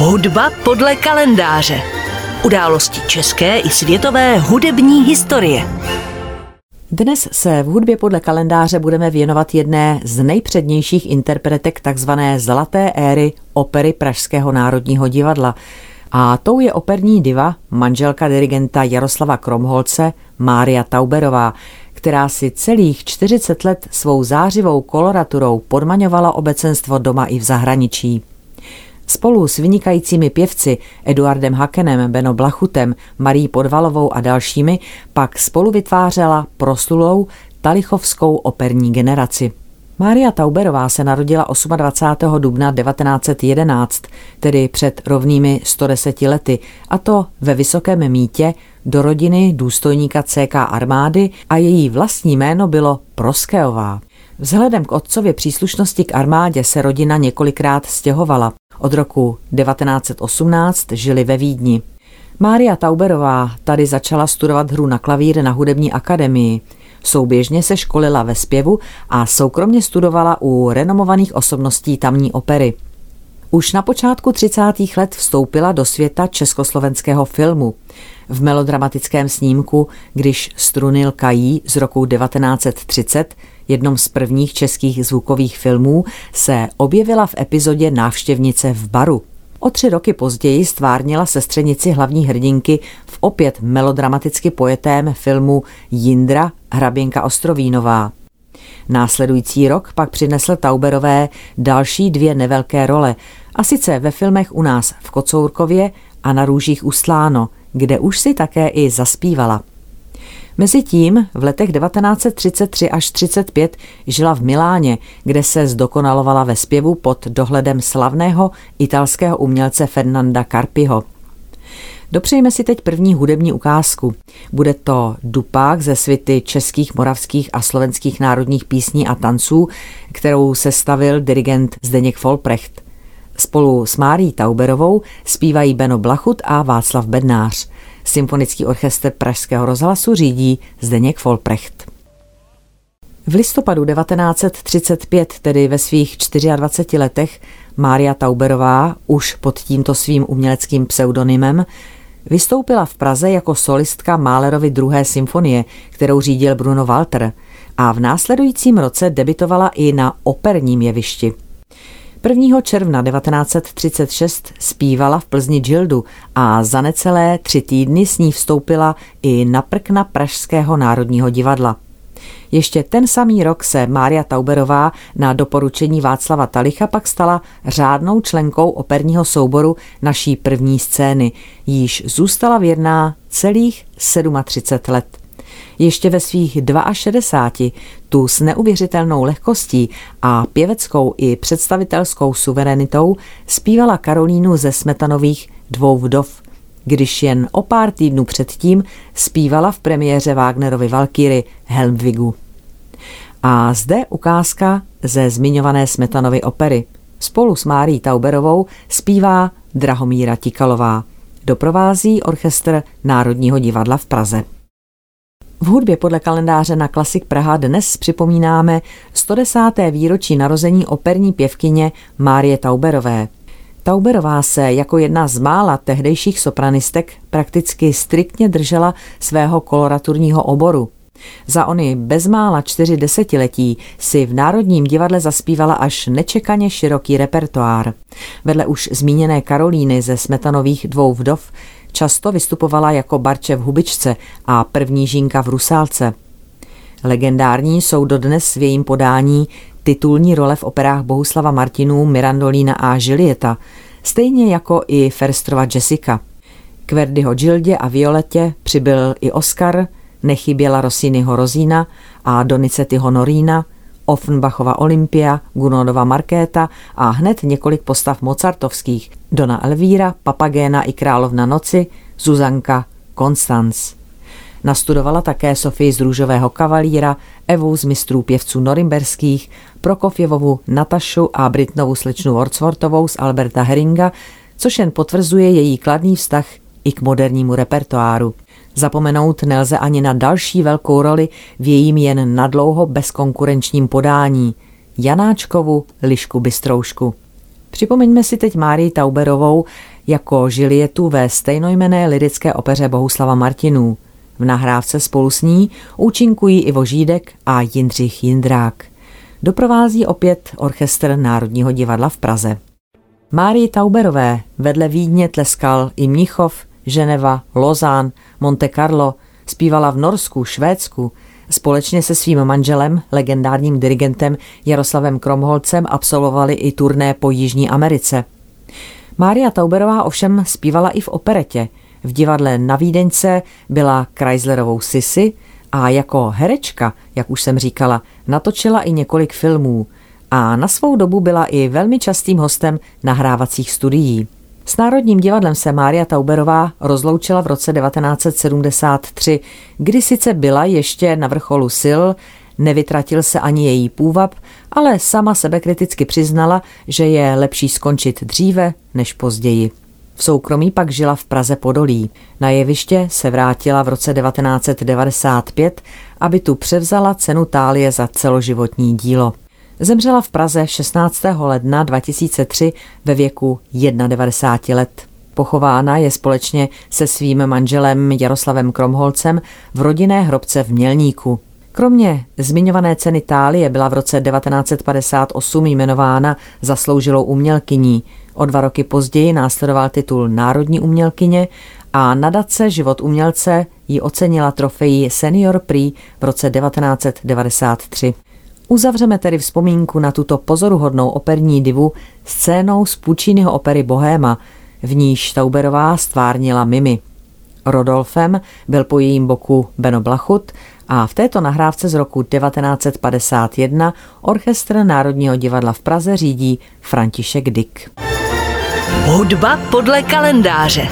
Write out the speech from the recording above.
Hudba podle kalendáře. Události české i světové hudební historie. Dnes se v hudbě podle kalendáře budeme věnovat jedné z nejpřednějších interpretek takzvané zlaté éry opery Pražského národního divadla. A tou je operní diva, manželka dirigenta Jaroslava Kromholce, Mária Tauberová, která si celých 40 let svou zářivou koloraturou podmaňovala obecenstvo doma i v zahraničí. Spolu s vynikajícími pěvci Eduardem Hakenem, Beno Blachutem, Marí Podvalovou a dalšími pak spolu vytvářela proslulou talichovskou operní generaci. Mária Tauberová se narodila 28. dubna 1911, tedy před rovnými 110 lety, a to ve Vysokém mítě do rodiny důstojníka CK armády a její vlastní jméno bylo Proskeová. Vzhledem k otcově příslušnosti k armádě se rodina několikrát stěhovala. Od roku 1918 žili ve Vídni. Mária Tauberová tady začala studovat hru na klavír na hudební akademii. Souběžně se školila ve zpěvu a soukromně studovala u renomovaných osobností tamní opery. Už na počátku 30. let vstoupila do světa československého filmu. V melodramatickém snímku Když strunil Kají z roku 1930 jednom z prvních českých zvukových filmů, se objevila v epizodě Návštěvnice v baru. O tři roky později stvárnila sestřenici hlavní hrdinky v opět melodramaticky pojetém filmu Jindra Hraběnka Ostrovínová. Následující rok pak přinesl Tauberové další dvě nevelké role, a sice ve filmech u nás v Kocourkově a na Růžích Usláno, kde už si také i zaspívala. Mezitím v letech 1933 až 35 žila v Miláně, kde se zdokonalovala ve zpěvu pod dohledem slavného italského umělce Fernanda Carpiho. Dopřejme si teď první hudební ukázku. Bude to dupák ze svity českých, moravských a slovenských národních písní a tanců, kterou sestavil dirigent Zdeněk Folprecht. Spolu s Márí Tauberovou zpívají Beno Blachut a Václav Bednář. Symfonický orchestr Pražského rozhlasu řídí Zdeněk Folprecht. V listopadu 1935, tedy ve svých 24 letech, Mária Tauberová, už pod tímto svým uměleckým pseudonymem, vystoupila v Praze jako solistka Málerovi druhé symfonie, kterou řídil Bruno Walter a v následujícím roce debitovala i na operním jevišti. 1. června 1936 zpívala v Plzni Gildu a za necelé tři týdny s ní vstoupila i na prkna Pražského národního divadla. Ještě ten samý rok se Mária Tauberová na doporučení Václava Talicha pak stala řádnou členkou operního souboru naší první scény, již zůstala věrná celých 37 let. Ještě ve svých 62 tu s neuvěřitelnou lehkostí a pěveckou i představitelskou suverenitou zpívala Karolínu ze Smetanových dvou vdov, když jen o pár týdnů předtím zpívala v premiéře Wagnerovy Valkýry Helmvigu. A zde ukázka ze zmiňované Smetanovy opery. Spolu s Márí Tauberovou zpívá Drahomíra Tikalová. Doprovází orchestr Národního divadla v Praze. V hudbě podle kalendáře na Klasik Praha dnes připomínáme 110. výročí narození operní pěvkyně Márie Tauberové. Tauberová se jako jedna z mála tehdejších sopranistek prakticky striktně držela svého koloraturního oboru. Za ony bezmála čtyři desetiletí si v Národním divadle zaspívala až nečekaně široký repertoár. Vedle už zmíněné Karolíny ze Smetanových dvou vdov Často vystupovala jako barče v hubičce a první žínka v rusálce. Legendární jsou dodnes v jejím podání titulní role v operách Bohuslava Martinů, Mirandolína a Julieta, stejně jako i Ferstrova Jessica. K Verdiho Gildě a Violetě přibyl i Oscar, nechyběla Rossiniho Rozína a Donizettiho Norína – Offenbachova Olympia, Gunodova Markéta a hned několik postav mozartovských, Dona Elvíra, Papagéna i Královna noci, Zuzanka, Konstanc. Nastudovala také Sofii z Růžového kavalíra, Evu z mistrů pěvců norimberských, Prokofjevovu Natašu a Britnovu slečnu Wordswortovou z Alberta Heringa, což jen potvrzuje její kladný vztah i k modernímu repertoáru. Zapomenout nelze ani na další velkou roli v jejím jen nadlouho bezkonkurenčním podání Janáčkovu Lišku Bystroušku. Připomeňme si teď Márii Tauberovou jako Žilietu ve stejnojmené lirické opeře Bohuslava Martinů. V nahrávce spolu s ní účinkují Ivo Žídek a Jindřich Jindrák. Doprovází opět orchestr Národního divadla v Praze. Márii Tauberové vedle Vídně tleskal i Mnichov, Ženeva, Lozán, Monte Carlo, zpívala v Norsku, Švédsku, Společně se svým manželem, legendárním dirigentem Jaroslavem Kromholcem absolvovali i turné po Jižní Americe. Mária Tauberová ovšem zpívala i v operetě. V divadle na Vídeňce byla Chryslerovou Sisi a jako herečka, jak už jsem říkala, natočila i několik filmů a na svou dobu byla i velmi častým hostem nahrávacích studií. S Národním divadlem se Mária Tauberová rozloučila v roce 1973, kdy sice byla ještě na vrcholu sil, nevytratil se ani její půvab, ale sama sebe kriticky přiznala, že je lepší skončit dříve než později. V soukromí pak žila v Praze Podolí. Na jeviště se vrátila v roce 1995, aby tu převzala cenu Tálie za celoživotní dílo. Zemřela v Praze 16. ledna 2003 ve věku 91 let. Pochována je společně se svým manželem Jaroslavem Kromholcem v rodinné hrobce v Mělníku. Kromě zmiňované ceny Tálie byla v roce 1958 jmenována zasloužilou umělkyní. O dva roky později následoval titul Národní umělkyně a nadace Život umělce ji ocenila trofejí Senior Prix v roce 1993. Uzavřeme tedy vzpomínku na tuto pozoruhodnou operní divu scénou z Pučínyho opery Bohéma, v níž Tauberová stvárnila Mimi. Rodolfem byl po jejím boku Beno Blachut a v této nahrávce z roku 1951 orchestr Národního divadla v Praze řídí František Dick. Hudba podle kalendáře.